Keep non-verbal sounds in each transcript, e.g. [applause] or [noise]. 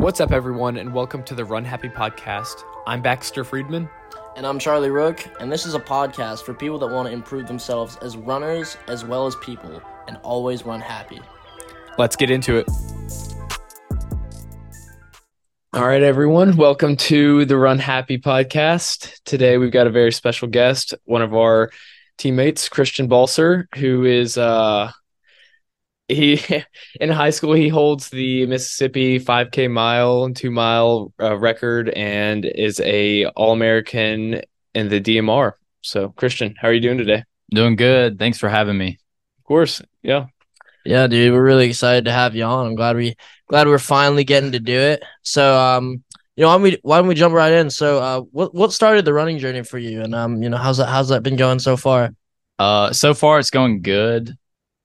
What's up, everyone, and welcome to the Run Happy podcast. I'm Baxter Friedman. And I'm Charlie Rook, and this is a podcast for people that want to improve themselves as runners as well as people and always run happy. Let's get into it. All right, everyone, welcome to the Run Happy podcast. Today we've got a very special guest, one of our teammates, Christian Balcer, who is uh he [laughs] in high school he holds the Mississippi 5K mile and 2 mile uh, record and is a All-American in the DMR. So, Christian, how are you doing today? Doing good. Thanks for having me. Of course. Yeah. Yeah, dude, we're really excited to have you on. I'm glad we glad we're finally getting to do it. So, um, you know, why don't we why don't we jump right in? So, uh, what what started the running journey for you, and um, you know, how's that how's that been going so far? Uh, so far it's going good.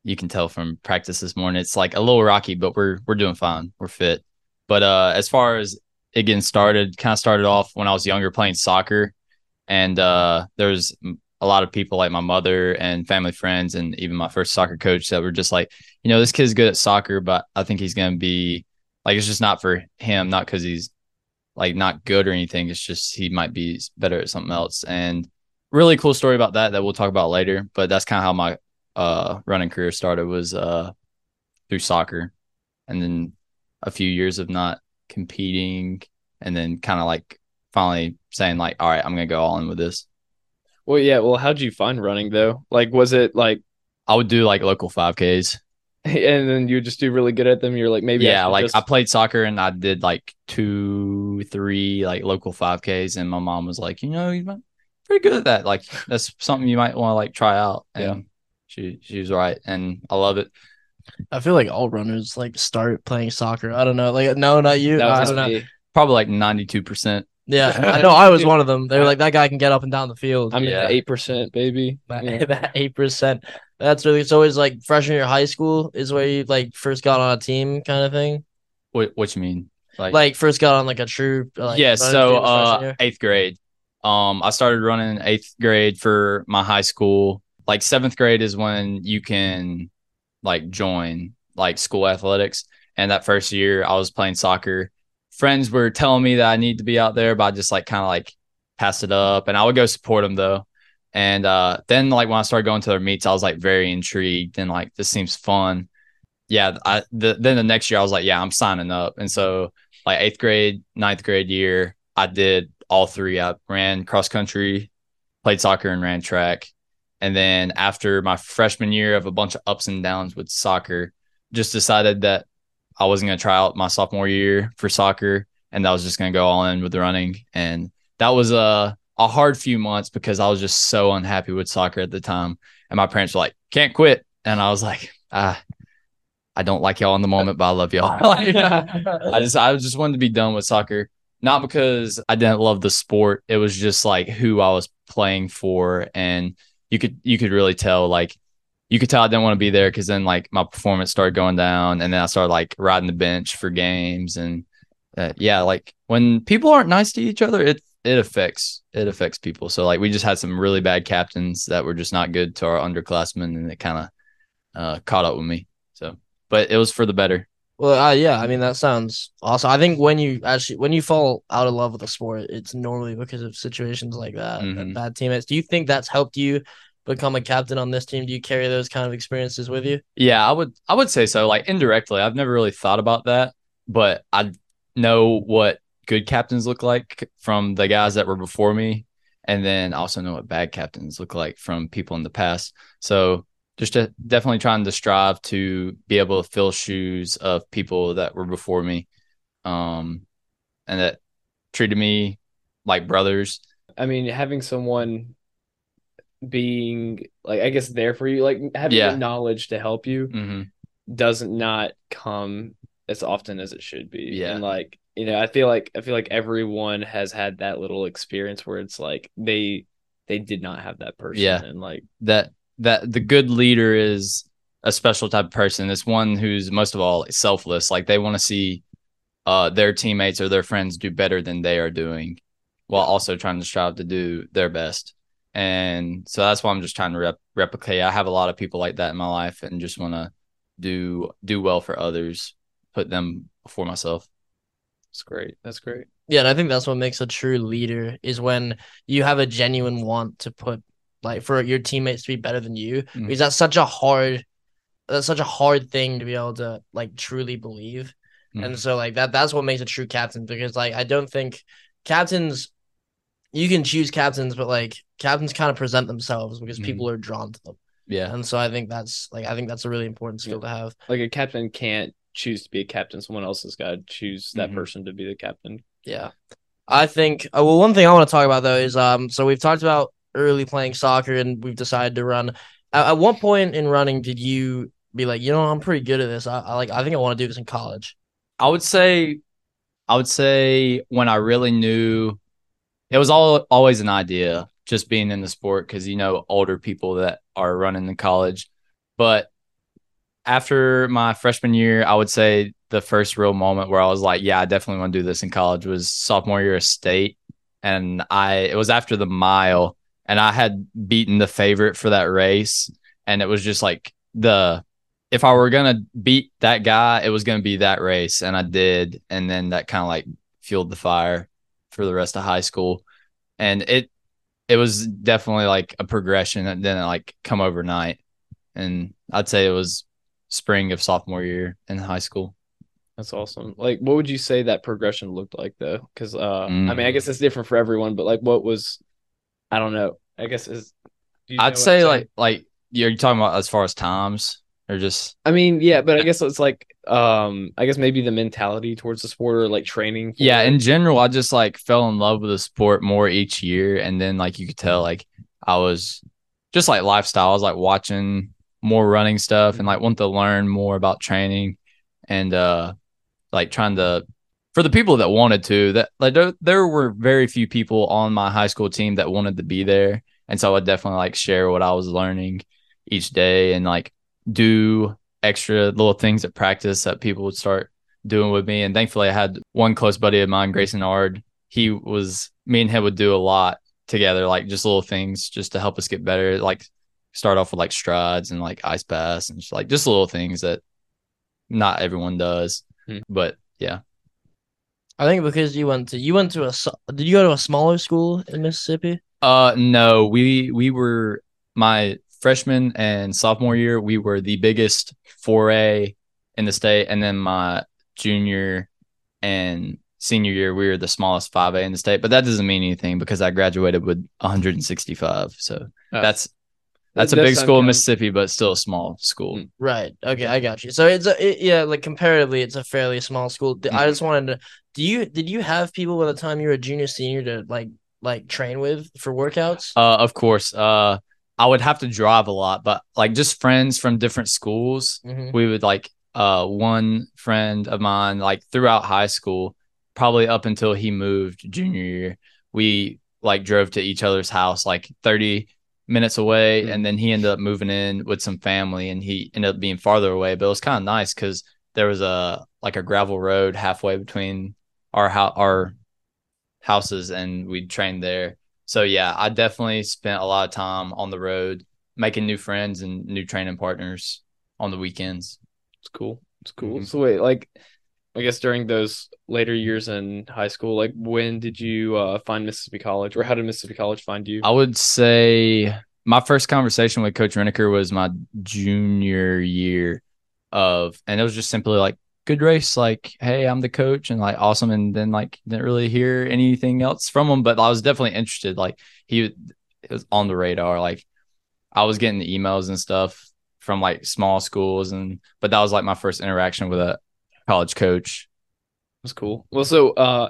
You can tell from practice this morning. It's like a little rocky, but we're we're doing fine. We're fit. But uh, as far as it getting started, kind of started off when I was younger playing soccer, and uh, there's a lot of people like my mother and family friends and even my first soccer coach that were just like, you know, this kid's good at soccer, but I think he's to be like, it's just not for him, not because he's like not good or anything. It's just he might be better at something else. And really cool story about that that we'll talk about later. But that's kind of how my uh, running career started was uh, through soccer, and then a few years of not competing, and then kind of like finally saying like, all right, I'm gonna go all in with this. Well, yeah. Well, how'd you find running though? Like, was it like I would do like local 5Ks. [laughs] And then you just do really good at them. You're like, maybe. Yeah, I like just... I played soccer and I did like two, three like local 5Ks. And my mom was like, you know, you're pretty good at that. Like, that's something you might want to like try out. And yeah. She, she was right. And I love it. I feel like all runners like start playing soccer. I don't know. Like, no, not you. I don't know. Probably like 92%. Yeah, [laughs] I know. I was one of them. They were like, that guy can get up and down the field. I'm yeah. eight percent, baby. That [laughs] eight percent. That's really. So it's like freshman year high school is where you like first got on a team kind of thing. What What you mean? Like, like first got on like a troop. Like, yeah. So uh, eighth grade. Um, I started running eighth grade for my high school. Like seventh grade is when you can like join like school athletics. And that first year, I was playing soccer friends were telling me that I need to be out there, but I just like kind of like pass it up and I would go support them though. And uh, then like when I started going to their meets, I was like very intrigued and like this seems fun. Yeah, I the, then the next year I was like, yeah, I'm signing up. And so like eighth grade, ninth grade year, I did all three. I ran cross country, played soccer, and ran track. And then after my freshman year of a bunch of ups and downs with soccer, just decided that I wasn't going to try out my sophomore year for soccer, and I was just going to go all in with the running. And that was a a hard few months because I was just so unhappy with soccer at the time. And my parents were like, "Can't quit," and I was like, "Ah." I don't like y'all in the moment, but I love y'all. [laughs] I just I just wanted to be done with soccer. Not because I didn't love the sport. It was just like who I was playing for. And you could you could really tell like you could tell I didn't want to be there because then like my performance started going down, and then I started like riding the bench for games, and uh, yeah, like when people aren't nice to each other, it it affects it affects people. So like we just had some really bad captains that were just not good to our underclassmen, and it kind of uh, caught up with me. So, but it was for the better. Well, uh, yeah, I mean that sounds awesome. I think when you actually when you fall out of love with a sport, it's normally because of situations like that, mm-hmm. bad teammates. Do you think that's helped you become a captain on this team? Do you carry those kind of experiences with you? Yeah, I would I would say so. Like indirectly, I've never really thought about that, but I know what good captains look like from the guys that were before me, and then also know what bad captains look like from people in the past. So just to, definitely trying to strive to be able to fill shoes of people that were before me, um, and that treated me like brothers. I mean, having someone being like I guess there for you, like having yeah. the knowledge to help you mm-hmm. doesn't not come as often as it should be. Yeah. And like, you know, I feel like I feel like everyone has had that little experience where it's like they they did not have that person. Yeah. And like that that the good leader is a special type of person. It's one who's most of all selfless. Like they want to see uh their teammates or their friends do better than they are doing while also trying to strive to do their best and so that's why I'm just trying to rep- replicate. I have a lot of people like that in my life, and just want to do do well for others, put them before myself. That's great. That's great. Yeah, and I think that's what makes a true leader is when you have a genuine want to put like for your teammates to be better than you. Mm. Because that's such a hard that's such a hard thing to be able to like truly believe. Mm. And so like that that's what makes a true captain because like I don't think captains you can choose captains, but like captains kind of present themselves because mm. people are drawn to them. Yeah. And so I think that's like I think that's a really important skill yeah. to have. Like a captain can't choose to be a captain. Someone else has got to choose that mm-hmm. person to be the captain. Yeah. I think uh, well one thing I want to talk about though is um so we've talked about early playing soccer and we've decided to run. At, at what point in running did you be like, you know, I'm pretty good at this. I, I like I think I want to do this in college. I would say I would say when I really knew it was all always an idea just being in the sport because you know older people that are running the college. But after my freshman year, I would say the first real moment where I was like, yeah, I definitely want to do this in college was sophomore year of state. And I it was after the mile and I had beaten the favorite for that race. And it was just like the if I were gonna beat that guy, it was gonna be that race. And I did. And then that kind of like fueled the fire for the rest of high school. And it it was definitely like a progression that didn't like come overnight. And I'd say it was spring of sophomore year in high school. That's awesome. Like, what would you say that progression looked like though? Because uh, mm. I mean, I guess it's different for everyone, but like, what was, I don't know. I guess is. I'd say like like you're talking about as far as times or just. I mean, yeah, but I guess it's like um, I guess maybe the mentality towards the sport or like training. yeah, it. in general, I just like fell in love with the sport more each year, and then like you could tell like I was just like lifestyle. I was like watching more running stuff and like want to learn more about training and uh like trying to for the people that wanted to that like there, there were very few people on my high school team that wanted to be there and so i would definitely like share what i was learning each day and like do extra little things at practice that people would start doing with me and thankfully i had one close buddy of mine grayson ard he was me and him would do a lot together like just little things just to help us get better like start off with like strides and like ice baths and just like just little things that not everyone does. Hmm. But yeah. I think because you went to you went to a did you go to a smaller school in Mississippi? Uh no, we we were my freshman and sophomore year we were the biggest 4A in the state and then my junior and senior year we were the smallest 5A in the state, but that doesn't mean anything because I graduated with 165. So oh. that's that's a big school in Mississippi, but still a small school. Mm. Right. Okay, I got you. So it's a it, yeah, like comparatively, it's a fairly small school. I just wanted to. Do you did you have people by the time you were a junior senior to like like train with for workouts? Uh, of course. Uh, I would have to drive a lot, but like just friends from different schools, mm-hmm. we would like uh one friend of mine like throughout high school, probably up until he moved junior year, we like drove to each other's house like 30 minutes away mm-hmm. and then he ended up moving in with some family and he ended up being farther away but it was kind of nice because there was a like a gravel road halfway between our ho- our houses and we trained there so yeah i definitely spent a lot of time on the road making new friends and new training partners on the weekends it's cool it's cool mm-hmm. so wait like I guess during those later years in high school, like when did you uh, find Mississippi College, or how did Mississippi College find you? I would say my first conversation with Coach Reniker was my junior year of, and it was just simply like, good race, like, hey, I'm the coach, and like awesome, and then like didn't really hear anything else from him, but I was definitely interested. Like he was on the radar, like I was getting the emails and stuff from like small schools, and but that was like my first interaction with a college coach. That's cool. Well, so uh,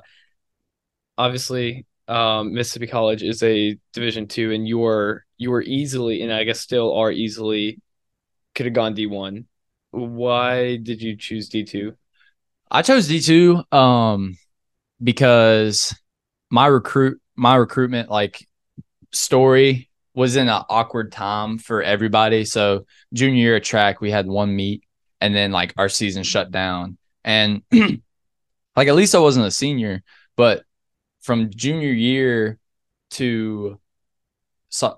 obviously, um, Mississippi College is a Division two, and you were you were easily, and I guess still are easily, could have gone D one. Why did you choose D two? I chose D two um, because my recruit my recruitment like story was in an awkward time for everybody. So junior year at track, we had one meet, and then like our season shut down. And [clears throat] like at least I wasn't a senior, but from junior year to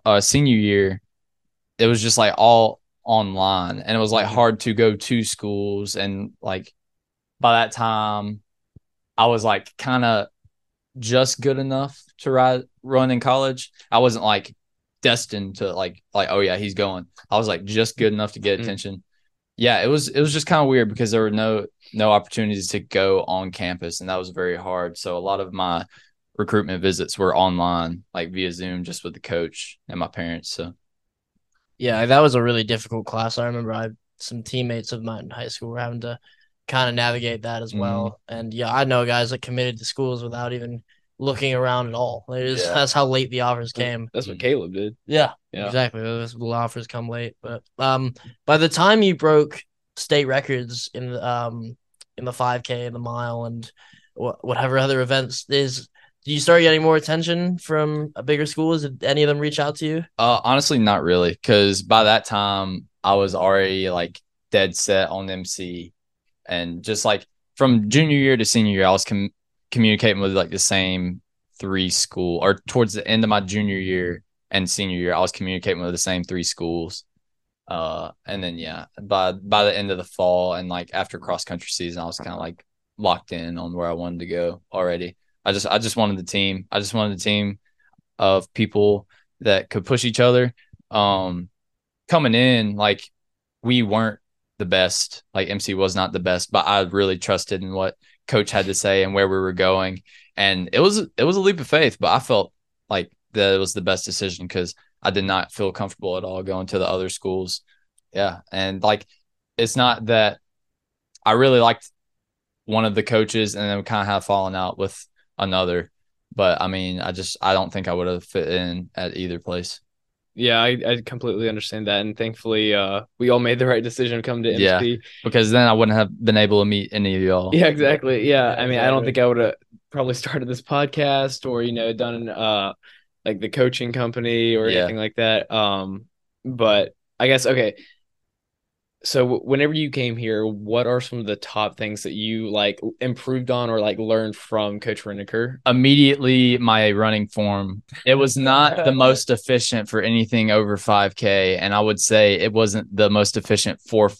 uh, senior year, it was just like all online and it was like hard to go to schools and like by that time I was like kind of just good enough to ride run in college. I wasn't like destined to like like oh yeah he's going. I was like just good enough to get mm. attention. Mm. Yeah, it was it was just kind of weird because there were no no opportunities to go on campus and that was very hard. So a lot of my recruitment visits were online, like via Zoom, just with the coach and my parents. So yeah, that was a really difficult class. I remember I some teammates of mine in high school were having to kind of navigate that as well. Mm. And yeah, I know guys that committed to schools without even looking around at all. Just, yeah. [laughs] That's how late the offers came. That's what Caleb did. Yeah, yeah. exactly. Those offers come late, but um, by the time you broke state records in the um in the 5K, and the mile, and wh- whatever other events is. Do you start getting more attention from bigger schools? Did any of them reach out to you? Uh, honestly, not really, because by that time I was already like dead set on MC, and just like from junior year to senior year, I was com- communicating with like the same three school or towards the end of my junior year and senior year, I was communicating with the same three schools. Uh, and then yeah, by by the end of the fall and like after cross country season, I was kind of like locked in on where I wanted to go already. I just I just wanted the team. I just wanted a team of people that could push each other. Um, coming in, like we weren't the best. Like MC was not the best, but I really trusted in what coach had to say and where we were going. And it was it was a leap of faith, but I felt like that was the best decision because I did not feel comfortable at all going to the other schools. Yeah. And like it's not that I really liked one of the coaches and then kind of have fallen out with another. But I mean, I just I don't think I would have fit in at either place. Yeah, I, I completely understand that, and thankfully, uh, we all made the right decision to come to MC. Yeah, because then I wouldn't have been able to meet any of y'all. Yeah, exactly. Yeah, I mean, exactly. I don't think I would have probably started this podcast or you know done uh like the coaching company or yeah. anything like that. Um, but I guess okay, so whenever you came here, what are some of the top things that you like improved on or like learned from Coach Reniker? Immediately, my running form. It was not the [laughs] most efficient for anything over 5K, and I would say it wasn't the most efficient for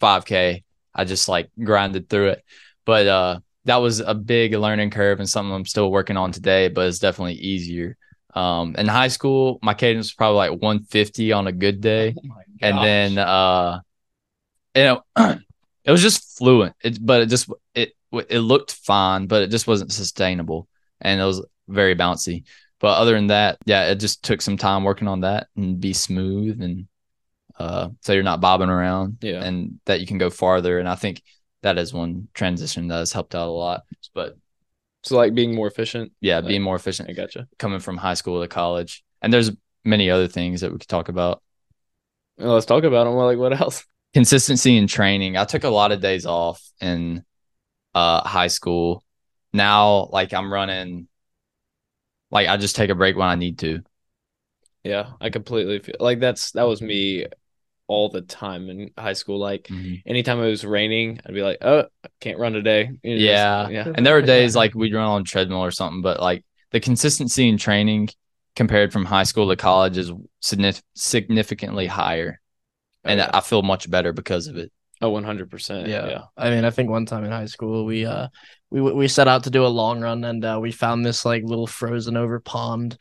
5K. I just like grinded through it, but uh, that was a big learning curve and something I'm still working on today. But it's definitely easier. Um, in high school, my cadence was probably like 150 on a good day. Oh and then uh you know [clears throat] it was just fluent. It, but it just it it looked fine but it just wasn't sustainable and it was very bouncy. But other than that yeah it just took some time working on that and be smooth and uh so you're not bobbing around yeah. and that you can go farther. And i think that is one transition that has helped out a lot. But so like being more efficient? Yeah like, being more efficient. I gotcha. Coming from high school to college. And there's many other things that we could talk about. Well, let's talk about them. Well, like what else? Consistency in training. I took a lot of days off in uh high school. Now, like I'm running, like I just take a break when I need to. Yeah, I completely feel like that's that was me all the time in high school. Like mm-hmm. anytime it was raining, I'd be like, "Oh, I can't run today." You know, yeah, just, yeah. And there were days like we'd run on [laughs] treadmill or something, but like the consistency in training compared from high school to college is significantly higher. And I feel much better because of it. Oh, 100%. Yeah. yeah. I mean, I think one time in high school, we, uh, we, we set out to do a long run and, uh, we found this like little frozen over pond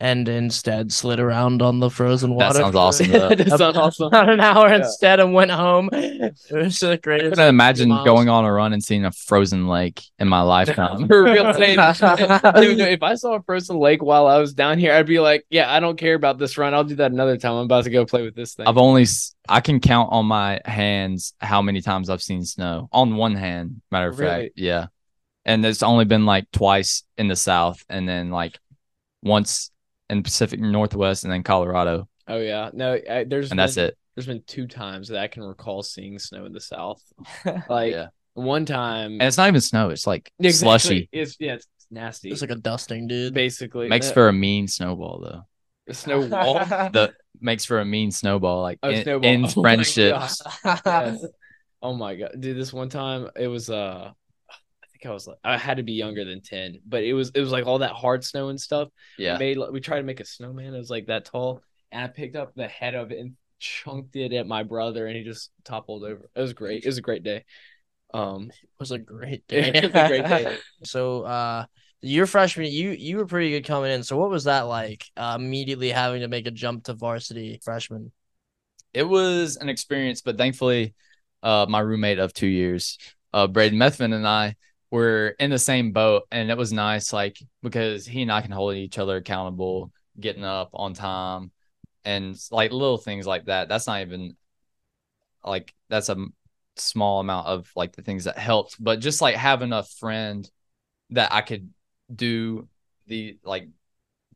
and instead slid around on the frozen water. [laughs] That sounds awesome. that sounds awesome. About an hour yeah. instead and went home. [laughs] It was the greatest. I can imagine going on a run and seeing a frozen lake in my lifetime. For [laughs] real, Dude, if I saw a frozen lake while I was down here, I'd be like, "Yeah, I don't care about this run. I'll do that another time. I'm about to go play with this thing." I've only I can count on my hands how many times I've seen snow. On one hand, matter of really? fact, yeah. And it's only been like twice in the south, and then like once in Pacific Northwest and then Colorado. Oh yeah, no, I, there's and been, that's it. There's been two times that I can recall seeing snow in the South. [laughs] Like yeah. one time, and it's not even snow; it's like exactly. slushy. It's yeah, it's nasty. It's like a dusting, dude. Basically, makes for a mean snowball though. A snowball. [laughs] the makes for a mean snowball, like oh, in, snowball. in [laughs] oh friendships. yes. Oh my god, dude! This one time, it was uh I was like, I had to be younger than 10, but it was, it was like all that hard snow and stuff. Yeah. We made, we tried to make a snowman. It was like that tall. And I picked up the head of it and chunked it at my brother and he just toppled over. It was great. It was a great day. Um, it was a great [laughs] day. it was a great day. so, uh, your freshman, you you were pretty good coming in. So, what was that like? Uh, immediately having to make a jump to varsity freshman. It was an experience, but thankfully, uh, my roommate of two years, uh, Braden Methvin, and I were in the same boat, and it was nice, like because he and I can hold each other accountable, getting up on time, and like little things like that. That's not even like that's a small amount of like the things that helped, but just like having a friend that I could do the like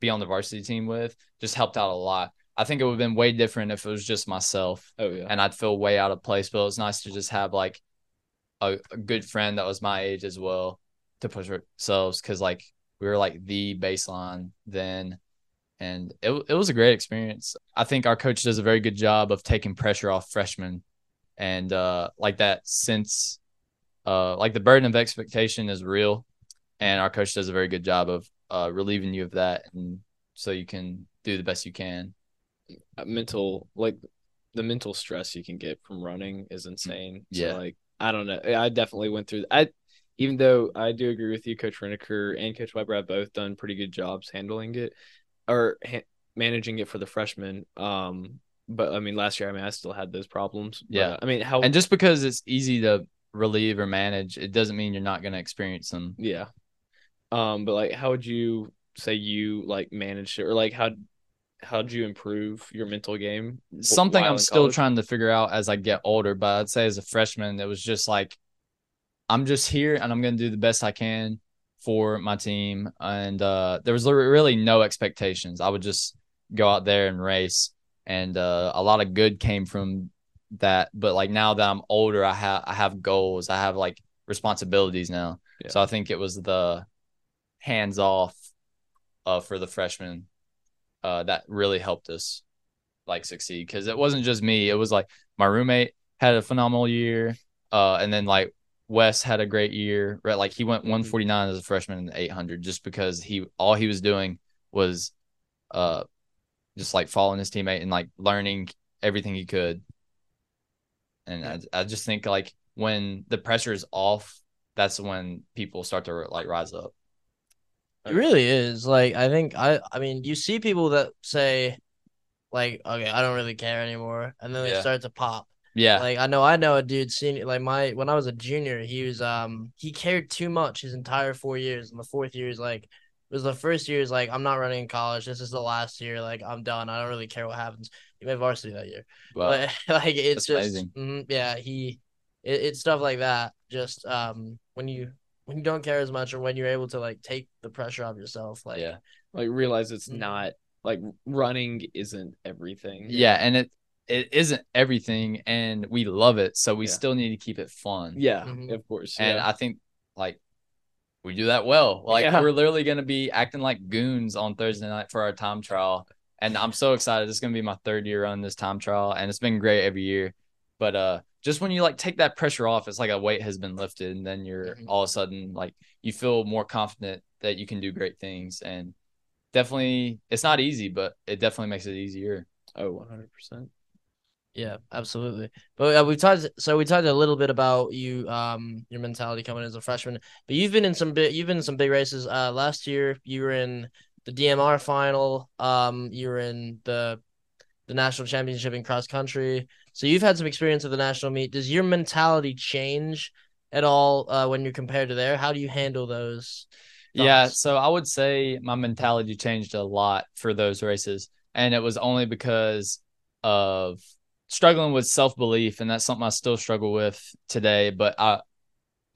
be on the varsity team with just helped out a lot. I think it would have been way different if it was just myself. Oh yeah. And I'd feel way out of place. But it was nice to just have like a, a good friend that was my age as well to push ourselves because like we were like the baseline then. And it it was a great experience. I think our coach does a very good job of taking pressure off freshmen and uh, like that sense, uh, like the burden of expectation is real, and our coach does a very good job of uh, relieving you of that, and so you can do the best you can. Mental, like the mental stress you can get from running is insane. Yeah, so, like I don't know, I definitely went through. I even though I do agree with you, Coach Reneker and Coach Weber have both done pretty good jobs handling it or ha- managing it for the freshmen. Um, but I mean, last year, I mean, I still had those problems. Yeah. I mean, how and just because it's easy to relieve or manage, it doesn't mean you're not going to experience them. Yeah. Um, but like, how would you say you like managed it, or like how how'd you improve your mental game? Something I'm still college? trying to figure out as I get older. But I'd say as a freshman, it was just like I'm just here and I'm going to do the best I can for my team. And uh, there was really no expectations. I would just go out there and race and uh, a lot of good came from that. But like now that I'm older, I have I have goals, I have like responsibilities now. Yeah. So I think it was the hands off uh, for the freshmen uh, that really helped us like succeed because it wasn't just me. It was like my roommate had a phenomenal year, uh, and then like Wes had a great year. Right, like he went mm-hmm. 149 as a freshman in the 800 just because he all he was doing was uh just like following his teammate and like learning everything he could. And I, I just think like when the pressure is off, that's when people start to like rise up. It really is. Like I think I I mean you see people that say like okay, I don't really care anymore and then they yeah. start to pop. Yeah. Like I know I know a dude senior like my when I was a junior, he was um he cared too much his entire 4 years and the fourth year is like it was the first year is like I'm not running in college. This is the last year. Like I'm done. I don't really care what happens. He made varsity that year. Wow. But [laughs] like it's That's just mm, yeah, he it, it's stuff like that. Just um when you when you don't care as much or when you're able to like take the pressure off yourself, like yeah, like realize it's mm-hmm. not like running isn't everything. Yeah, and it it isn't everything, and we love it, so we yeah. still need to keep it fun. Yeah, mm-hmm. of course. And yeah. I think like we do that well. Like yeah. we're literally gonna be acting like goons on Thursday night for our time trial. And I'm so excited. This is gonna be my third year on this time trial, and it's been great every year. But uh just when you like take that pressure off, it's like a weight has been lifted, and then you're mm-hmm. all of a sudden like you feel more confident that you can do great things. And definitely it's not easy, but it definitely makes it easier. Oh, 100 percent. Yeah, absolutely. But uh, we talked. So we talked a little bit about you, um, your mentality coming as a freshman. But you've been in some big, you've been in some big races. Uh, last year you were in the DMR final. Um, you were in the the national championship in cross country. So you've had some experience at the national meet. Does your mentality change at all uh, when you're compared to there? How do you handle those? Thoughts? Yeah, so I would say my mentality changed a lot for those races, and it was only because of struggling with self belief, and that's something I still struggle with today. But I,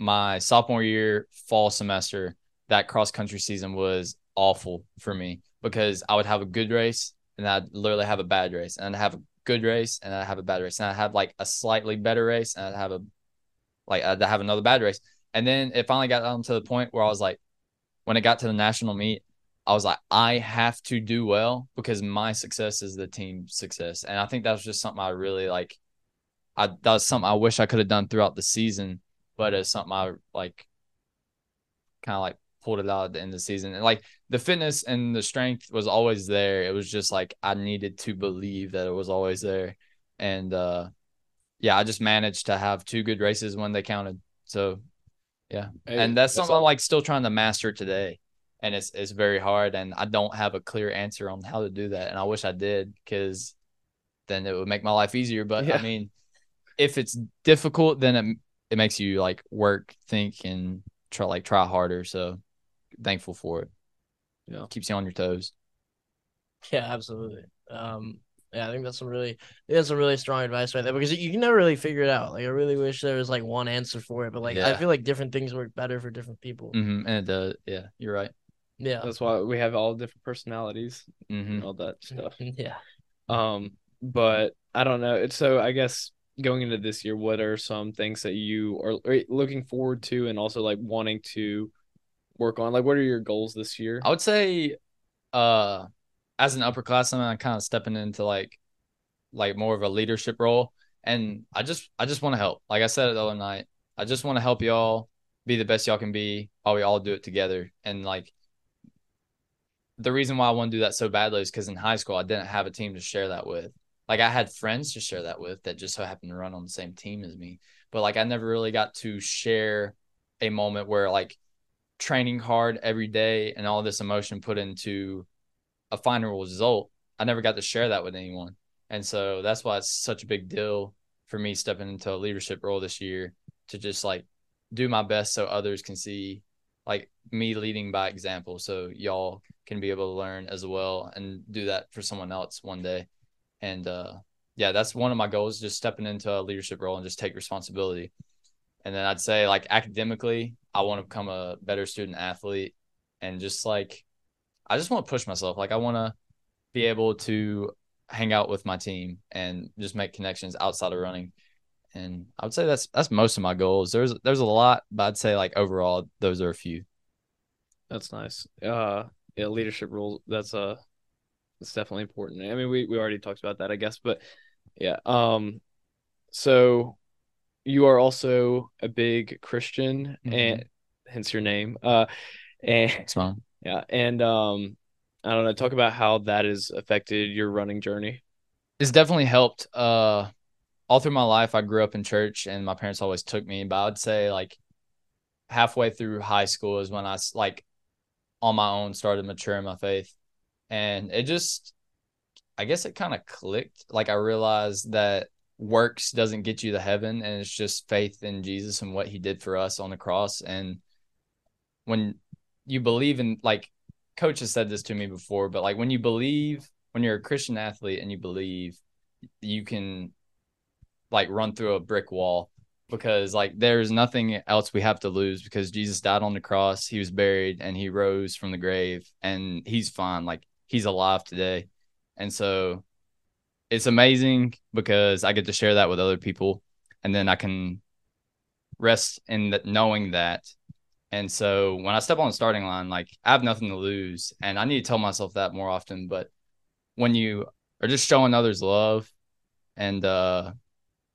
my sophomore year fall semester, that cross country season was awful for me because I would have a good race and I'd literally have a bad race, and I'd have a good race and I'd have a bad race, and I'd have like a slightly better race, and I'd have a like uh, I'd have another bad race, and then it finally got to the point where I was like, when it got to the national meet, I was like, I have to do well because my success is the team success. And I think that was just something I really like. I that was something I wish I could have done throughout the season, but it's something I like kind of like pulled it out at the end of the season. And like the fitness and the strength was always there. It was just like I needed to believe that it was always there. And uh yeah, I just managed to have two good races when they counted. So, yeah, hey, and that's, that's something I'm like still trying to master today, and it's it's very hard, and I don't have a clear answer on how to do that, and I wish I did because then it would make my life easier. But yeah. I mean, if it's difficult, then it it makes you like work, think, and try like try harder. So thankful for it. Yeah, keeps you on your toes. Yeah, absolutely. Um, yeah, I think that's some really that's some really strong advice right there because you can never really figure it out. Like I really wish there was like one answer for it, but like yeah. I feel like different things work better for different people. Mm-hmm. And it does. Yeah, you're right. Yeah, that's why we have all different personalities mm-hmm. and all that stuff. [laughs] yeah. Um, but I don't know. It's so I guess going into this year, what are some things that you are looking forward to and also like wanting to work on? Like, what are your goals this year? I would say, uh as an upperclassman, I'm kind of stepping into like like more of a leadership role. And I just I just want to help. Like I said it the other night, I just want to help y'all be the best y'all can be while we all do it together. And like the reason why I want to do that so badly is because in high school I didn't have a team to share that with. Like I had friends to share that with that just so happened to run on the same team as me. But like I never really got to share a moment where like training hard every day and all this emotion put into a final result, I never got to share that with anyone. And so that's why it's such a big deal for me stepping into a leadership role this year to just like do my best so others can see like me leading by example so y'all can be able to learn as well and do that for someone else one day. And uh yeah, that's one of my goals just stepping into a leadership role and just take responsibility. And then I'd say like academically, I want to become a better student athlete and just like I just want to push myself. Like I want to be able to hang out with my team and just make connections outside of running. And I would say that's that's most of my goals. There's there's a lot, but I'd say like overall those are a few. That's nice. Uh yeah, leadership role that's uh it's definitely important. I mean we we already talked about that, I guess, but yeah. Um so you are also a big Christian mm-hmm. and hence your name. Uh and [laughs] it's fine. Yeah, and um, I don't know. Talk about how that has affected your running journey. It's definitely helped. Uh, all through my life, I grew up in church, and my parents always took me. But I would say like halfway through high school is when I like on my own started maturing my faith, and it just, I guess it kind of clicked. Like I realized that works doesn't get you to heaven, and it's just faith in Jesus and what He did for us on the cross. And when you believe in like coach has said this to me before, but like when you believe when you're a Christian athlete and you believe you can like run through a brick wall because like there's nothing else we have to lose because Jesus died on the cross, he was buried and he rose from the grave and he's fine. Like he's alive today. And so it's amazing because I get to share that with other people and then I can rest in that knowing that and so when I step on the starting line, like I have nothing to lose. And I need to tell myself that more often. But when you are just showing others love and uh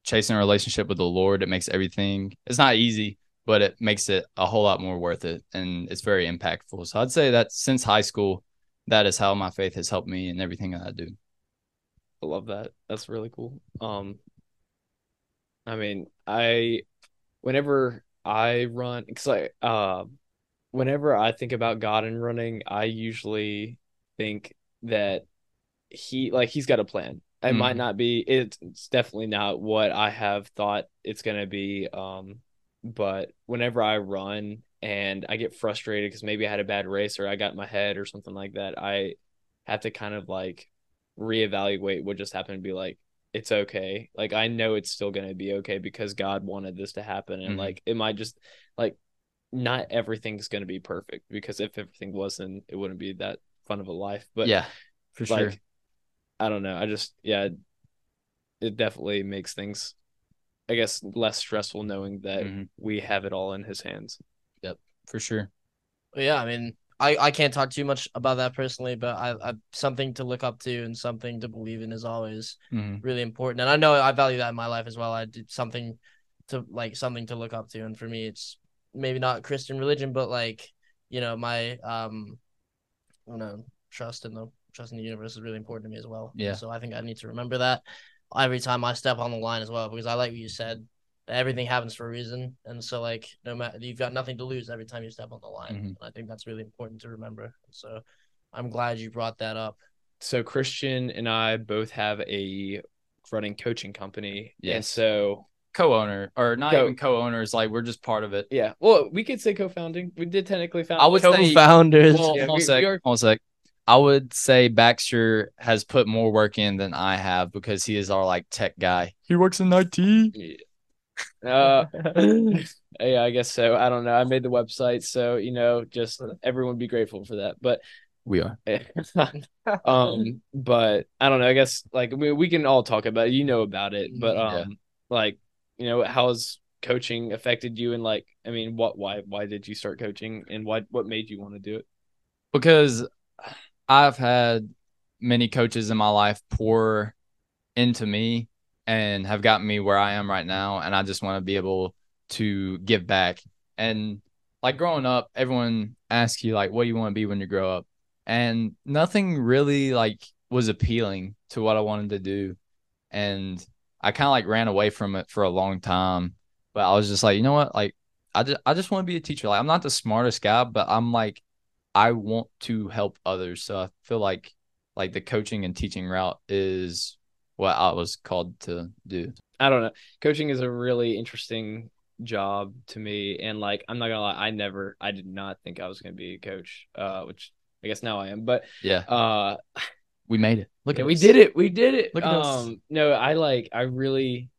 chasing a relationship with the Lord, it makes everything it's not easy, but it makes it a whole lot more worth it. And it's very impactful. So I'd say that since high school, that is how my faith has helped me in everything that I do. I love that. That's really cool. Um I mean, I whenever I run because I uh, whenever I think about God and running, I usually think that he like he's got a plan. It mm. might not be it's, definitely not what I have thought it's gonna be. Um, but whenever I run and I get frustrated because maybe I had a bad race or I got in my head or something like that, I have to kind of like reevaluate what just happened and be like, it's okay. Like I know it's still gonna be okay because God wanted this to happen, and mm-hmm. like it might just like not everything's gonna be perfect because if everything wasn't, it wouldn't be that fun of a life. But yeah, for like, sure. I don't know. I just yeah, it definitely makes things, I guess, less stressful knowing that mm-hmm. we have it all in His hands. Yep, for sure. Yeah, I mean, I, I can't talk too much about that personally, but I, I something to look up to and something to believe in is always mm-hmm. really important. And I know I value that in my life as well. I did something to like something to look up to, and for me, it's maybe not Christian religion, but like you know my um, you know trust in the trust in the universe is really important to me as well. Yeah. So I think I need to remember that every time I step on the line as well, because I like what you said. Everything happens for a reason, and so like no matter you've got nothing to lose every time you step on the line. Mm-hmm. I think that's really important to remember. So I'm glad you brought that up. So Christian and I both have a running coaching company, yes. and so co-owner or not Co- even co-owners like we're just part of it yeah well we could say co-founding we did technically found i would co-founders say, well, yeah, hold, we, sec, are... hold sec i would say baxter has put more work in than i have because he is our like tech guy he works in it yeah. Uh [laughs] yeah i guess so. I don't know. I made the website so you know just everyone be grateful for that. But we are. [laughs] um but i don't know. I guess like we, we can all talk about it. You know about it. But um yeah. like you know, how's coaching affected you? And like I mean, what why why did you start coaching? And what what made you want to do it? Because I've had many coaches in my life pour into me and have gotten me where I am right now and I just want to be able to give back. And like growing up, everyone asks you like what do you want to be when you grow up? And nothing really like was appealing to what I wanted to do. And I kind of like ran away from it for a long time. But I was just like, you know what? Like, I just I just want to be a teacher. Like, I'm not the smartest guy, but I'm like, I want to help others. So I feel like like the coaching and teaching route is what I was called to do. I don't know. Coaching is a really interesting job to me, and like I'm not gonna lie, I never, I did not think I was gonna be a coach. Uh, which I guess now I am. But yeah, uh, we made it. Look yeah, we us. did it. We did it. Look at um, us. No, I like. I really.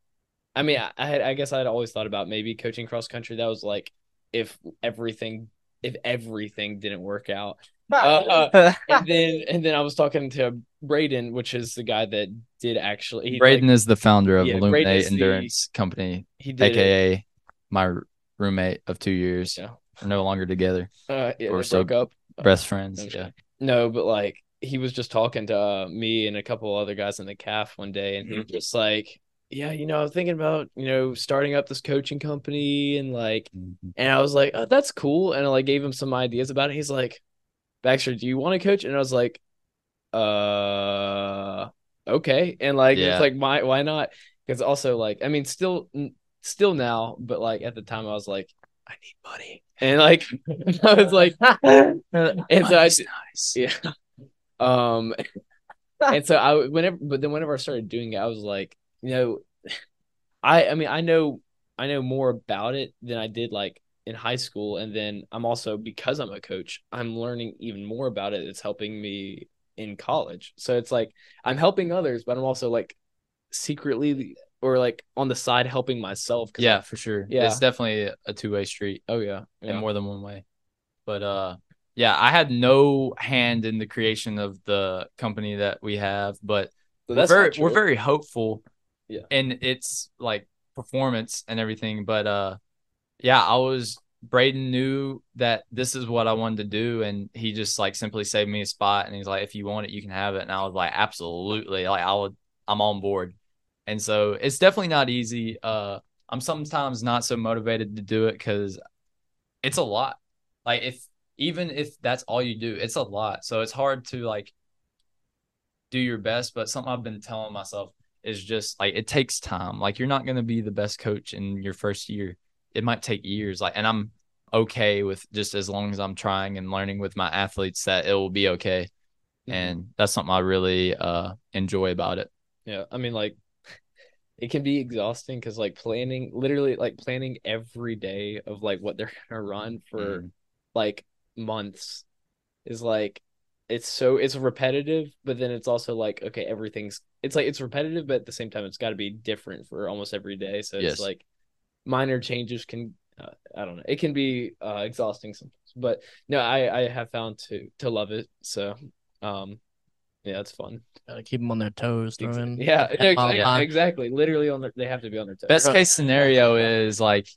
I mean, I, I had. I guess I'd always thought about maybe coaching cross country. That was like if everything if everything didn't work out. Uh, [laughs] and then and then I was talking to Braden, which is the guy that did actually. Braden like, is the founder of yeah, Illuminate Endurance the, Company, he did aka it. my roommate of two years. Yeah. We're no longer together. Uh, yeah, we're so up. best friends. No, yeah. No, but like he was just talking to uh, me and a couple other guys in the calf one day, and he was mm-hmm. just like, "Yeah, you know, I'm thinking about you know starting up this coaching company and like," mm-hmm. and I was like, oh, "That's cool," and I like gave him some ideas about it. He's like, "Baxter, do you want to coach?" And I was like, "Uh, okay," and like yeah. it's like why why not? Because also like I mean, still still now, but like at the time I was like, I need money. And like [laughs] I was like, [laughs] and so I, nice. yeah, um, and so I whenever, but then whenever I started doing it, I was like, you know, I I mean I know I know more about it than I did like in high school, and then I'm also because I'm a coach, I'm learning even more about it. It's helping me in college, so it's like I'm helping others, but I'm also like secretly or like on the side helping myself. Yeah, for sure. Yeah, it's definitely a two way street. Oh yeah, yeah, in more than one way. But uh, yeah, I had no hand in the creation of the company that we have, but so we're very we're very hopeful. Yeah. And it's like performance and everything. But uh yeah, I was Braden knew that this is what I wanted to do, and he just like simply saved me a spot, and he's like, "If you want it, you can have it." And I was like, "Absolutely!" Like I would, I'm on board. And so it's definitely not easy. Uh, I'm sometimes not so motivated to do it because it's a lot. Like if even if that's all you do, it's a lot. So it's hard to like do your best. But something I've been telling myself is just like it takes time. Like you're not gonna be the best coach in your first year. It might take years. Like and I'm okay with just as long as I'm trying and learning with my athletes that it will be okay. Mm-hmm. And that's something I really uh enjoy about it. Yeah. I mean like [laughs] it can be exhausting because like planning literally like planning every day of like what they're gonna run for mm. like months is like it's so it's repetitive, but then it's also like okay, everything's it's like it's repetitive, but at the same time, it's got to be different for almost every day. So yes. it's like minor changes can uh, I don't know, it can be uh, exhausting sometimes. But no, I I have found to to love it. So um, yeah, it's fun. Gotta keep them on their toes, throwing. Yeah, exactly. exactly. Literally on their, they have to be on their toes. Best case scenario is like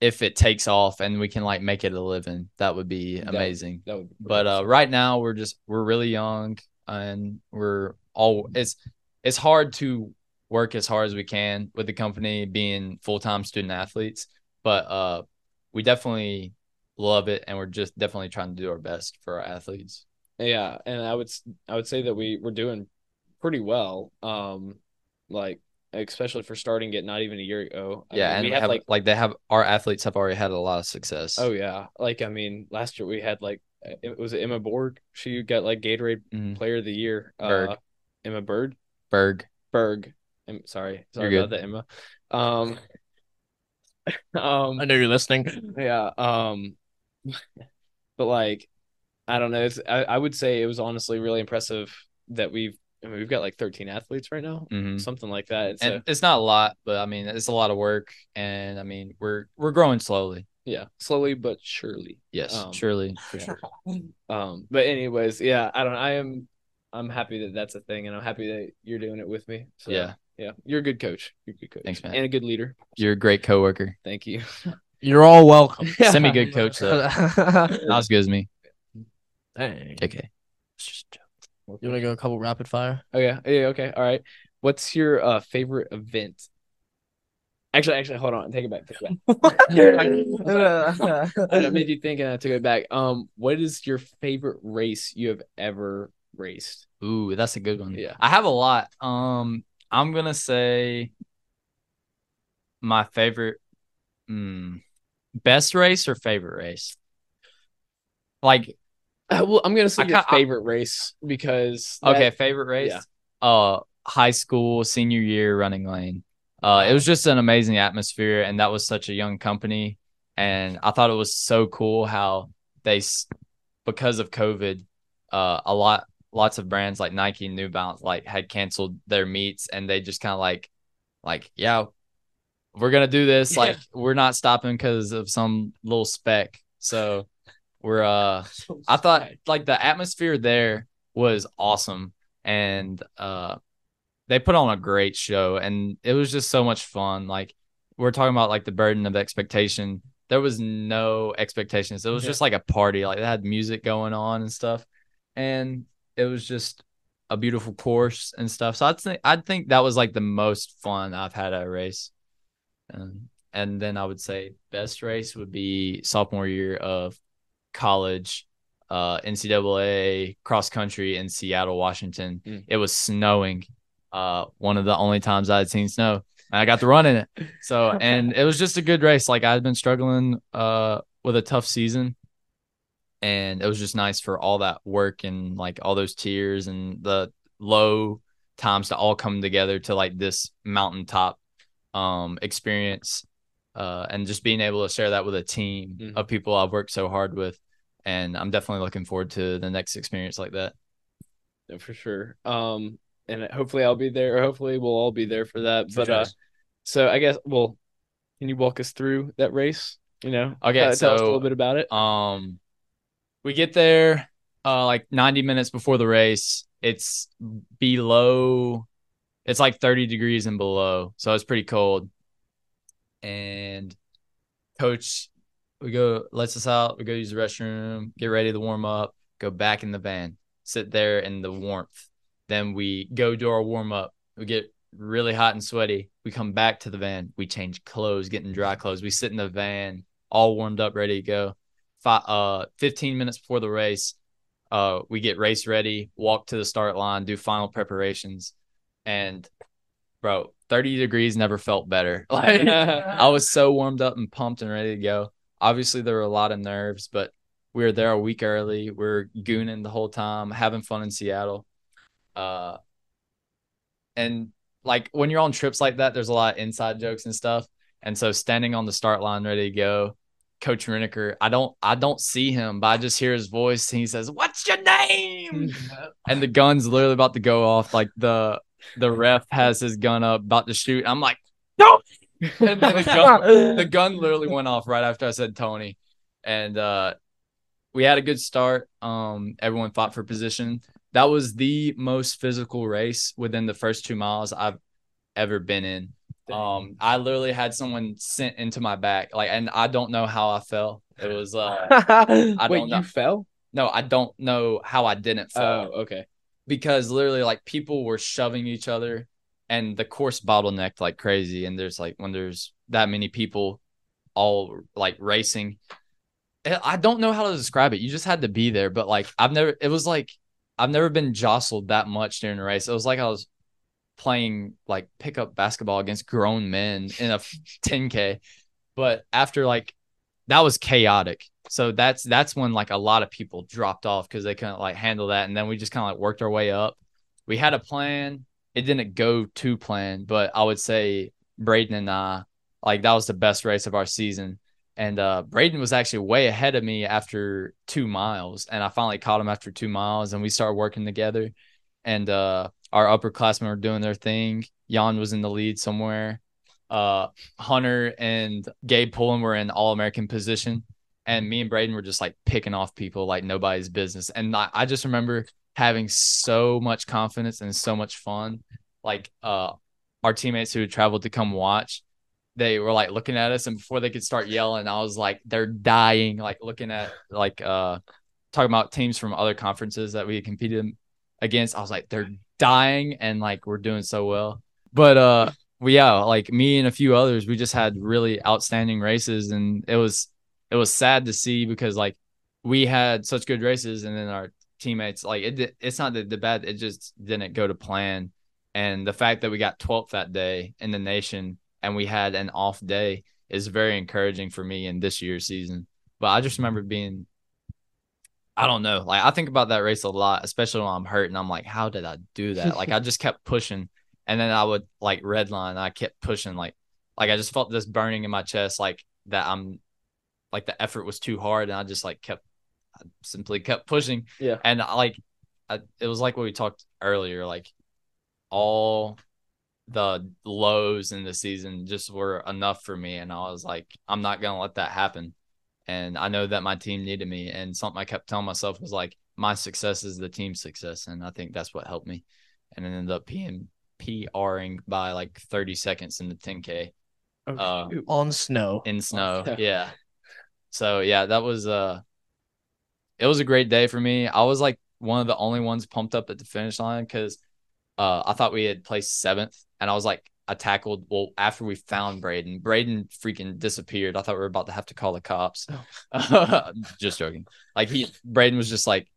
if it takes off and we can like make it a living, that would be amazing. That, that would. Be but uh, right now we're just we're really young and we're all it's it's hard to work as hard as we can with the company being full time student athletes, but uh, we definitely love it and we're just definitely trying to do our best for our athletes. Yeah, and I would I would say that we we're doing pretty well. Um, like especially for starting it not even a year ago. I yeah, mean, and we have, have like like they have our athletes have already had a lot of success. Oh yeah, like I mean, last year we had like it was Emma Borg. She got like Gatorade mm-hmm. Player of the Year. Berg. Uh, Emma Bird. Berg. Berg. I'm sorry, sorry about that, Emma. Um, [laughs] um, I know you're listening. Yeah. Um, [laughs] but like, I don't know. It's I, I would say it was honestly really impressive that we've I mean, we've got like 13 athletes right now, mm-hmm. something like that. It's, and it's not a lot, but I mean, it's a lot of work, and I mean, we're we're growing slowly. Yeah, slowly but surely. Yes, um, surely for sure. um, but anyways, yeah, I don't. I am. I'm happy that that's a thing, and I'm happy that you're doing it with me. So, yeah, yeah, you're a good coach. You're a good coach. Thanks, man, and a good leader. You're a great coworker. Thank you. [laughs] You're all welcome. [laughs] Semi good [laughs] coach though. Not as good as me. Dang. Okay. You want to go a couple rapid fire? Oh yeah, yeah. Okay, all right. What's your uh favorite event? Actually, actually, hold on. Take it back. Take it back. I made you think, and I took it back. Um, what is your favorite race you have ever raced? Ooh, that's a good one. Yeah, I have a lot. Um, I'm gonna say my favorite, mm, best race or favorite race. Like uh, well, I'm gonna say I your favorite I, race because that, okay, favorite race. Yeah. Uh, high school senior year running lane. Uh, it was just an amazing atmosphere, and that was such a young company, and I thought it was so cool how they, because of COVID, uh, a lot lots of brands like Nike and New Balance like had canceled their meets, and they just kind of like, like yeah, we're gonna do this. Yeah. Like we're not stopping because of some little speck. So we're uh [laughs] I thought like the atmosphere there was awesome and uh they put on a great show and it was just so much fun. Like we're talking about like the burden of expectation. There was no expectations. It was yeah. just like a party. Like they had music going on and stuff. And it was just a beautiful course and stuff. So I'd think I'd think that was like the most fun I've had at a race. Um, and then I would say best race would be sophomore year of college, uh, NCAA cross country in Seattle, Washington. Mm. It was snowing. Uh, one of the only times I had seen snow. And I got to run in it. So, [laughs] and it was just a good race. Like I had been struggling uh, with a tough season. And it was just nice for all that work and like all those tears and the low times to all come together to like this mountaintop um, experience uh, and just being able to share that with a team mm-hmm. of people I've worked so hard with and I'm definitely looking forward to the next experience like that. Yeah, for sure. Um, and hopefully I'll be there, or hopefully we'll all be there for that. For but sure. uh, so I guess, well, can you walk us through that race? You know, okay, uh, so, tell us a little bit about it. Um, we get there uh like 90 minutes before the race. It's below, it's like 30 degrees and below, so it's pretty cold. And coach we go lets us out. We go use the restroom, get ready to warm up, go back in the van, sit there in the warmth. Then we go do our warm up. We get really hot and sweaty. We come back to the van. We change clothes, getting dry clothes. We sit in the van, all warmed up, ready to go. Five, uh, 15 minutes before the race, uh, we get race ready, walk to the start line, do final preparations. And bro, 30 degrees never felt better. [laughs] Like I was so warmed up and pumped and ready to go obviously there were a lot of nerves, but we were there a week early. We are gooning the whole time, having fun in Seattle. Uh, and like when you're on trips like that, there's a lot of inside jokes and stuff. And so standing on the start line, ready to go, Coach Reniker, I don't I don't see him, but I just hear his voice and he says, What's your name? [laughs] and the gun's literally about to go off. Like the the ref has his gun up, about to shoot. I'm like, No, [laughs] and the [laughs] gun, the gun literally went off right after I said Tony, and uh, we had a good start. Um, everyone fought for position. That was the most physical race within the first two miles I've ever been in. Um, I literally had someone sent into my back, like, and I don't know how I fell. It was uh, [laughs] I Wait, don't know. you fell? No, I don't know how I didn't fall. Oh, okay. Because literally, like, people were shoving each other and the course bottlenecked like crazy. And there's like when there's that many people all like racing, eh, I don't know how to describe it. You just had to be there. But like I've never, it was like I've never been jostled that much during a race. It was like I was playing like pickup basketball against grown men in a [laughs] 10k but after like that was chaotic. So that's that's when like a lot of people dropped off because they couldn't like handle that. And then we just kind of like worked our way up. We had a plan. It didn't go to plan but i would say braden and i like that was the best race of our season. And uh, Braden was actually way ahead of me after two miles, and I finally caught him after two miles, and we started working together. And uh, our upperclassmen were doing their thing. Jan was in the lead somewhere. Uh, Hunter and Gabe Pullen were in All American position, and me and Braden were just like picking off people like nobody's business. And I, I just remember having so much confidence and so much fun. Like uh, our teammates who had traveled to come watch, they were like looking at us and before they could start yelling i was like they're dying like looking at like uh talking about teams from other conferences that we competed against i was like they're dying and like we're doing so well but uh we yeah like me and a few others we just had really outstanding races and it was it was sad to see because like we had such good races and then our teammates like it it's not the, the bad it just didn't go to plan and the fact that we got 12th that day in the nation and we had an off day is very encouraging for me in this year's season. But I just remember being I don't know. Like I think about that race a lot, especially when I'm hurt and I'm like, how did I do that? like I just kept pushing and then I would like redline. I kept pushing like like I just felt this burning in my chest like that I'm like the effort was too hard and I just like kept I simply kept pushing. Yeah. And uh, like I, it was like what we talked earlier like all the lows in the season just were enough for me. And I was like, I'm not going to let that happen. And I know that my team needed me. And something I kept telling myself was like, my success is the team's success. And I think that's what helped me. And it ended up being PRing by like 30 seconds in the 10K. uh, on snow. In snow. [laughs] yeah. So yeah, that was uh it was a great day for me. I was like one of the only ones pumped up at the finish line because uh, I thought we had placed seventh, and I was like, I tackled. Well, after we found Braden, Braden freaking disappeared. I thought we were about to have to call the cops. [laughs] Just joking. Like he, Braden was just like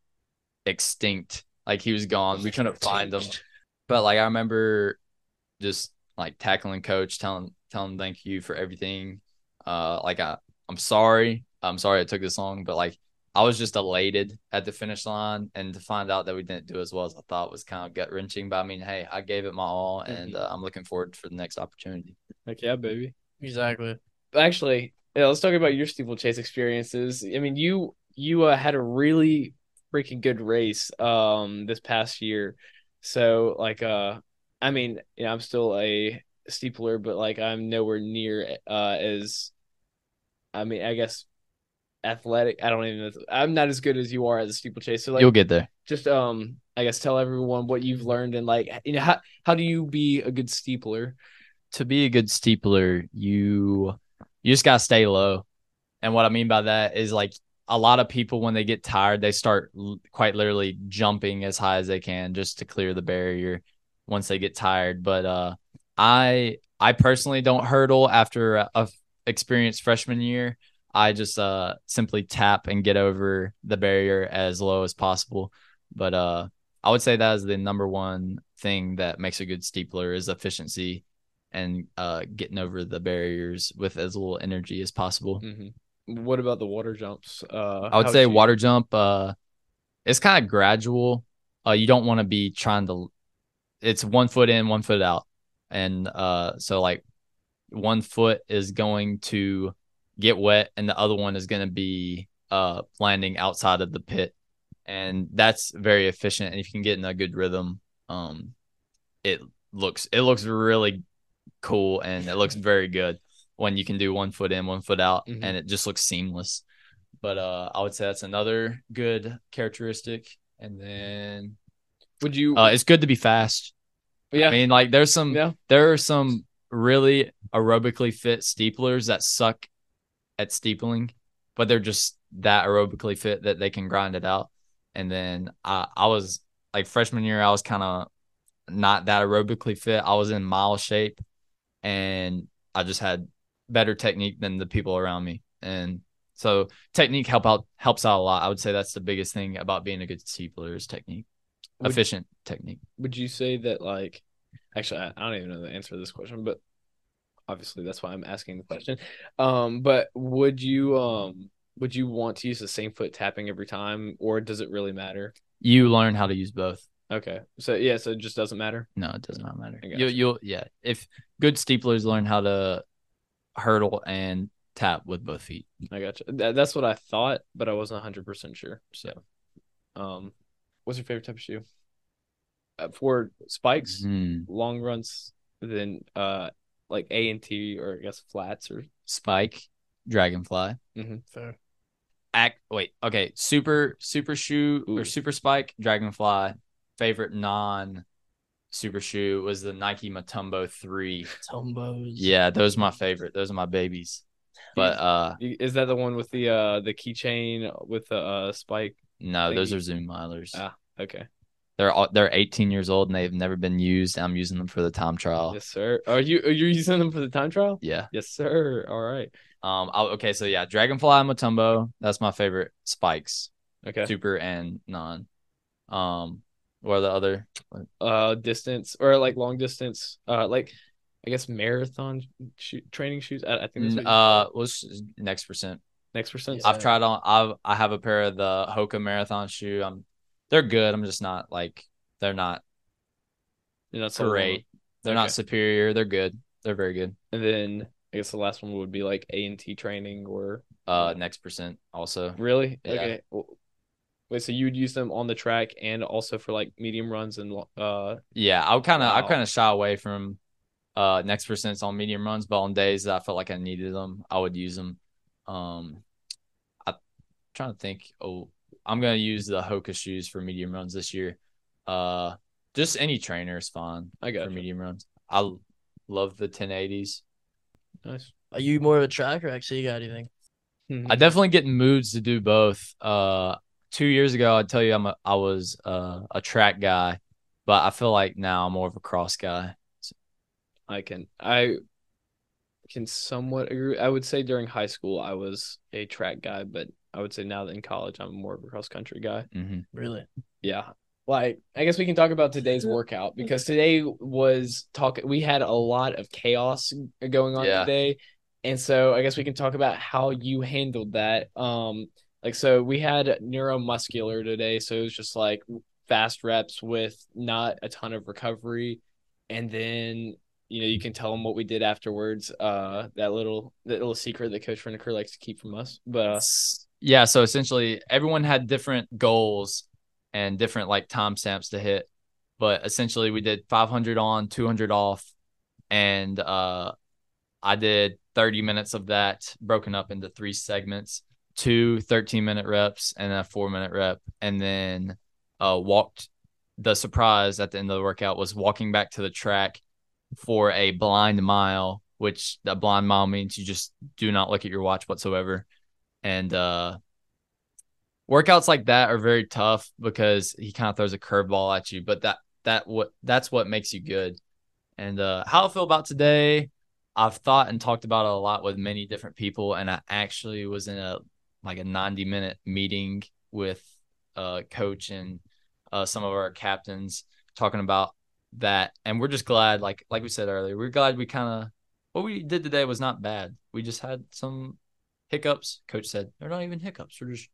extinct. Like he was gone. We couldn't find him. But like I remember, just like tackling coach, telling telling thank you for everything. Uh, like I, I'm sorry. I'm sorry it took this long, but like I was just elated at the finish line, and to find out that we didn't do as well as I thought was kind of gut wrenching. But I mean, hey, I gave it my all, and uh, I'm looking forward for the next opportunity. Heck yeah, baby! Exactly. Actually, yeah, let's talk about your steeplechase experiences. I mean, you you uh, had a really freaking good race um this past year. So like uh I mean, you know, I'm still a steepler, but like I'm nowhere near uh as I mean, I guess athletic. I don't even. I'm not as good as you are at the steeplechase. So like, you'll get there. Just um, I guess tell everyone what you've learned and like you know how how do you be a good steepler? To be a good steepler, you you just gotta stay low. And what I mean by that is like a lot of people when they get tired, they start l- quite literally jumping as high as they can just to clear the barrier once they get tired. But uh, I I personally don't hurdle after a, a experienced freshman year. I just uh simply tap and get over the barrier as low as possible. But uh I would say that is the number one thing that makes a good steepler is efficiency and uh getting over the barriers with as little energy as possible. Mm-hmm. What about the water jumps? Uh I would say you... water jump uh it's kind of gradual. Uh you don't want to be trying to it's one foot in, one foot out. And uh so like one foot is going to get wet, and the other one is going to be uh, landing outside of the pit. And that's very efficient. And if you can get in a good rhythm, um, it looks it looks really cool and it looks very good when you can do one foot in, one foot out, mm-hmm. and it just looks seamless. But uh, I would say that's another good characteristic. And then, would you? Uh, it's good to be fast. Yeah, I mean, like there's some yeah. there are some really aerobically fit steeplers that suck at steepling, but they're just that aerobically fit that they can grind it out. And then I, I was like freshman year, I was kind of not that aerobically fit. I was in mile shape and I just had better technique than the people around me. And so technique help out helps out a lot. I would say that's the biggest thing about being a good steepler is technique. Would, efficient technique. Would you say that like Actually, I, I don't even know the answer to this question, but obviously that's why I'm asking the question. Um, but would you um would you want to use the same foot tapping every time, or does it really matter? You learn how to use both. Okay, so yeah, so it just doesn't matter. No, it does not matter. You, you'll yeah. If good steeplers learn how to hurdle and tap with both feet. I got you. That, that's what I thought, but I wasn't 100 percent sure. So, um, what's your favorite type of shoe? Uh, for spikes, mm. long runs, then uh, like A and T, or I guess flats or spike, dragonfly. Mm-hmm. Fair. Act. Wait. Okay. Super super shoe Ooh. or super spike, dragonfly favorite non super shoe was the Nike Matumbo 3. Matumbos. Yeah, those are my favorite. Those are my babies. But uh is that the one with the uh the keychain with the uh spike? No, thingy? those are Zoom Milers. Ah, okay. They're all, they're 18 years old and they've never been used. I'm using them for the time trial. Yes, sir. Are you are you using them for the time trial? Yeah. Yes, sir. All right. Um. I'll, okay. So yeah, Dragonfly and Matumbo. That's my favorite spikes. Okay. Super and non. Um. What are the other? Uh, distance or like long distance. Uh, like I guess marathon shoot, training shoes. I, I think. That's uh, was next percent. Next percent. I've tried on. I've I have a pair of the Hoka marathon shoe. I'm. They're good. I'm just not like they're not. You're not great. They're okay. not superior. They're good. They're very good. And then I guess the last one would be like A and T training or uh next percent also. Really? Yeah. Okay. Wait, so you'd use them on the track and also for like medium runs and uh Yeah, I kind of wow. I kind of shy away from uh next percents on medium runs, but on days that I felt like I needed them, I would use them. Um I'm trying to think. Oh, I'm gonna use the Hoka shoes for medium runs this year. Uh just any trainer is fine. I got for you. medium runs. I love the 1080s. Nice. Are you more of a track or actually you got anything? I definitely get in moods to do both. Uh two years ago, I'd tell you I'm a, I was uh, a track guy, but I feel like now I'm more of a cross guy. So. I can I can somewhat agree. I would say during high school I was a track guy, but I would say now that in college I'm more of a cross country guy. Mm-hmm. Really? Yeah. Like I guess we can talk about today's [laughs] workout because today was talk. We had a lot of chaos going on yeah. today, and so I guess we can talk about how you handled that. Um, like so we had neuromuscular today, so it was just like fast reps with not a ton of recovery. And then you know, you can tell them what we did afterwards. Uh that little that little secret that Coach Renaker likes to keep from us. But uh, yeah, so essentially everyone had different goals and different like timestamps to hit. But essentially we did 500 on, 200 off, and uh I did 30 minutes of that broken up into three segments two 13 minute reps and a four minute rep and then uh walked the surprise at the end of the workout was walking back to the track for a blind mile which that blind mile means you just do not look at your watch whatsoever and uh workouts like that are very tough because he kind of throws a curveball at you but that that what that's what makes you good. And uh how i feel about today I've thought and talked about it a lot with many different people, and I actually was in a like a 90 minute meeting with a coach and uh, some of our captains talking about that. And we're just glad like like we said earlier we're glad we kind of what we did today was not bad. We just had some hiccups coach said they're not even hiccups we're just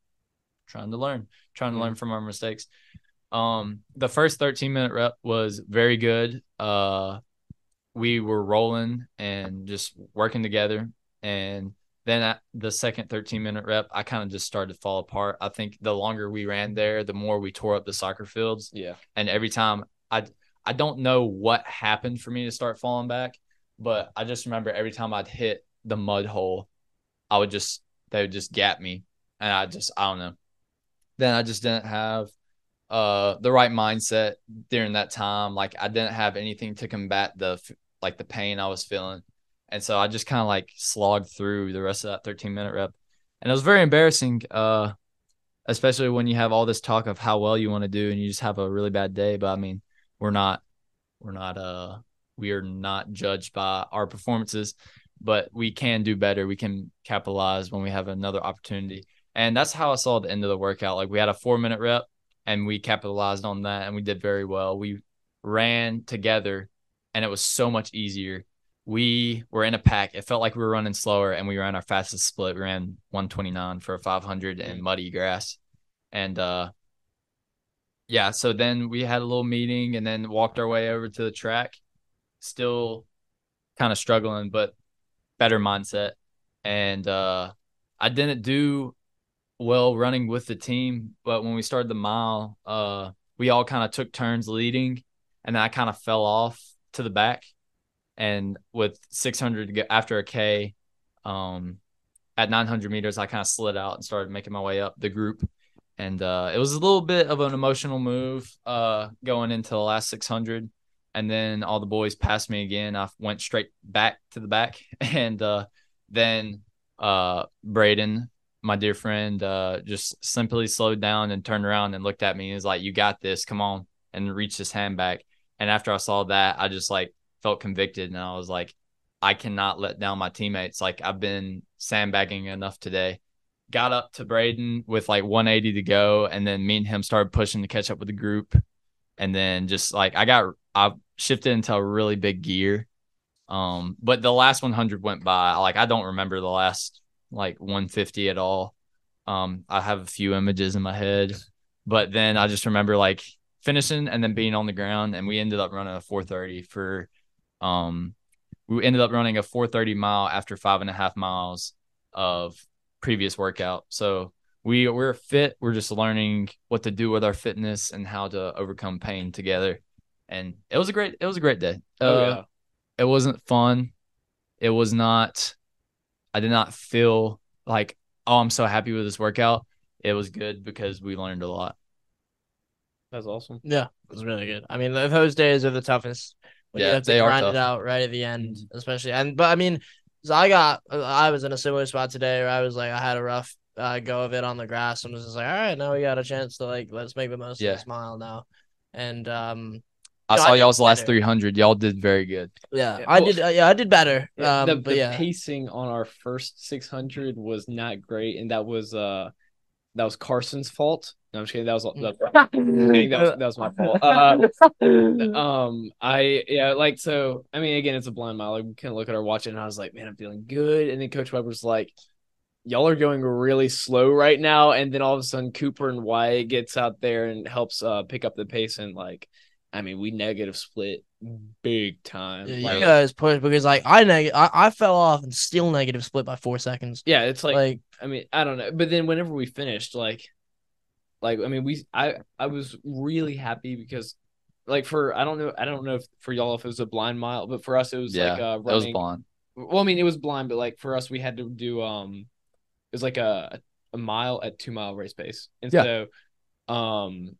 trying to learn trying to learn from our mistakes um the first 13 minute rep was very good uh we were rolling and just working together and then at the second 13 minute rep, I kind of just started to fall apart. I think the longer we ran there, the more we tore up the soccer fields. Yeah. And every time I I don't know what happened for me to start falling back, but I just remember every time I'd hit the mud hole, I would just they would just gap me. And I just I don't know. Then I just didn't have uh the right mindset during that time. Like I didn't have anything to combat the like the pain I was feeling. And so I just kind of like slogged through the rest of that 13 minute rep. And it was very embarrassing, uh, especially when you have all this talk of how well you want to do and you just have a really bad day. But I mean, we're not, we're not, uh, we are not judged by our performances, but we can do better. We can capitalize when we have another opportunity. And that's how I saw the end of the workout. Like we had a four minute rep and we capitalized on that and we did very well. We ran together and it was so much easier. We were in a pack. It felt like we were running slower, and we ran our fastest split. We ran 129 for a 500 in muddy grass, and uh, yeah. So then we had a little meeting, and then walked our way over to the track. Still kind of struggling, but better mindset. And uh, I didn't do well running with the team, but when we started the mile, uh, we all kind of took turns leading, and then I kind of fell off to the back. And with 600 after a K, um, at 900 meters, I kind of slid out and started making my way up the group. And uh, it was a little bit of an emotional move uh, going into the last 600. And then all the boys passed me again. I went straight back to the back. [laughs] And uh, then uh, Braden, my dear friend, uh, just simply slowed down and turned around and looked at me was like, You got this. Come on. And reached his hand back. And after I saw that, I just like felt convicted and I was like, I cannot let down my teammates. Like I've been sandbagging enough today. Got up to Braden with like 180 to go, and then me and him started pushing to catch up with the group. And then just like I got I shifted into a really big gear. Um, but the last 100 went by. Like I don't remember the last like 150 at all. Um, I have a few images in my head, but then I just remember like finishing and then being on the ground and we ended up running a 430 for um we ended up running a 430 mile after five and a half miles of previous workout so we we're fit we're just learning what to do with our fitness and how to overcome pain together and it was a great it was a great day oh, uh, yeah. it wasn't fun it was not i did not feel like oh i'm so happy with this workout it was good because we learned a lot that's awesome. Yeah, it was really good. I mean, those days are the toughest. When yeah, you have to they grind it out right at the end, mm-hmm. especially. And but I mean, so I got I was in a similar spot today where I was like I had a rough uh, go of it on the grass and was just like, all right, now we got a chance to like let's make the most yeah. of this mile now. And um, I saw I y'all's last 300. Y'all did very good. Yeah, yeah I well, did. Uh, yeah, I did better. Yeah, um, the, but the yeah. pacing on our first 600 was not great, and that was uh that was Carson's fault. No, I'm just kidding. That was that was, that was, that was my fault. Uh, [laughs] um, I yeah, like so. I mean, again, it's a blind mile. Like, we can look at our watch, and I was like, man, I'm feeling good. And then Coach Weber's like, y'all are going really slow right now. And then all of a sudden, Cooper and Wyatt gets out there and helps uh pick up the pace. And like, I mean, we negative split big time. Yeah, like, you guys push because like I neg- I, I fell off and still negative split by four seconds. Yeah, it's like, like I mean, I don't know. But then whenever we finished, like like I mean we I I was really happy because like for I don't know I don't know if for y'all if it was a blind mile, but for us it was yeah, like uh running, it was blind. Well, I mean it was blind, but like for us we had to do um it was like a a mile at two mile race pace. And yeah. so um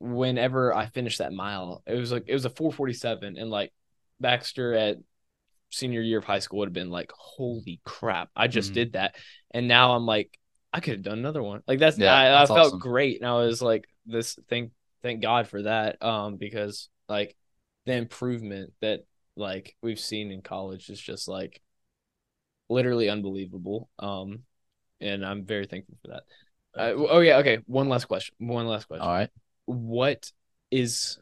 whenever I finished that mile, it was like it was a 447 and like Baxter at senior year of high school would have been like, holy crap, I just mm-hmm. did that. And now I'm like, I could have done another one. Like that's yeah, I, that's I felt awesome. great. And I was like, this thank thank God for that. Um, because like the improvement that like we've seen in college is just like literally unbelievable. Um, and I'm very thankful for that. Uh, oh yeah, okay. One last question. One last question. All right what is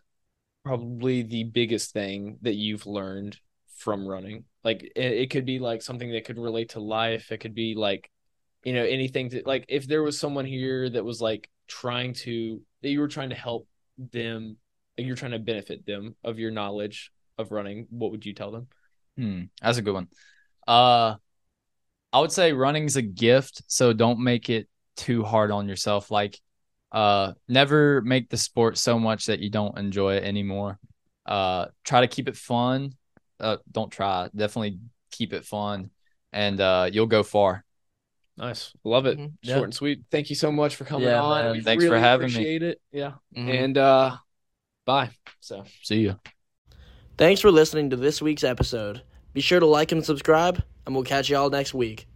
probably the biggest thing that you've learned from running? Like it, it could be like something that could relate to life. It could be like, you know, anything to like if there was someone here that was like trying to that you were trying to help them, like you're trying to benefit them of your knowledge of running, what would you tell them? Hmm, that's a good one. Uh I would say running's a gift, so don't make it too hard on yourself. Like uh, never make the sport so much that you don't enjoy it anymore. Uh, try to keep it fun. Uh, don't try. Definitely keep it fun, and uh, you'll go far. Nice, love it. Mm-hmm. Short and sweet. Thank you so much for coming yeah, on. Thanks really for having appreciate me. It. Yeah, mm-hmm. and uh, bye. So see you. Thanks for listening to this week's episode. Be sure to like and subscribe, and we'll catch you all next week.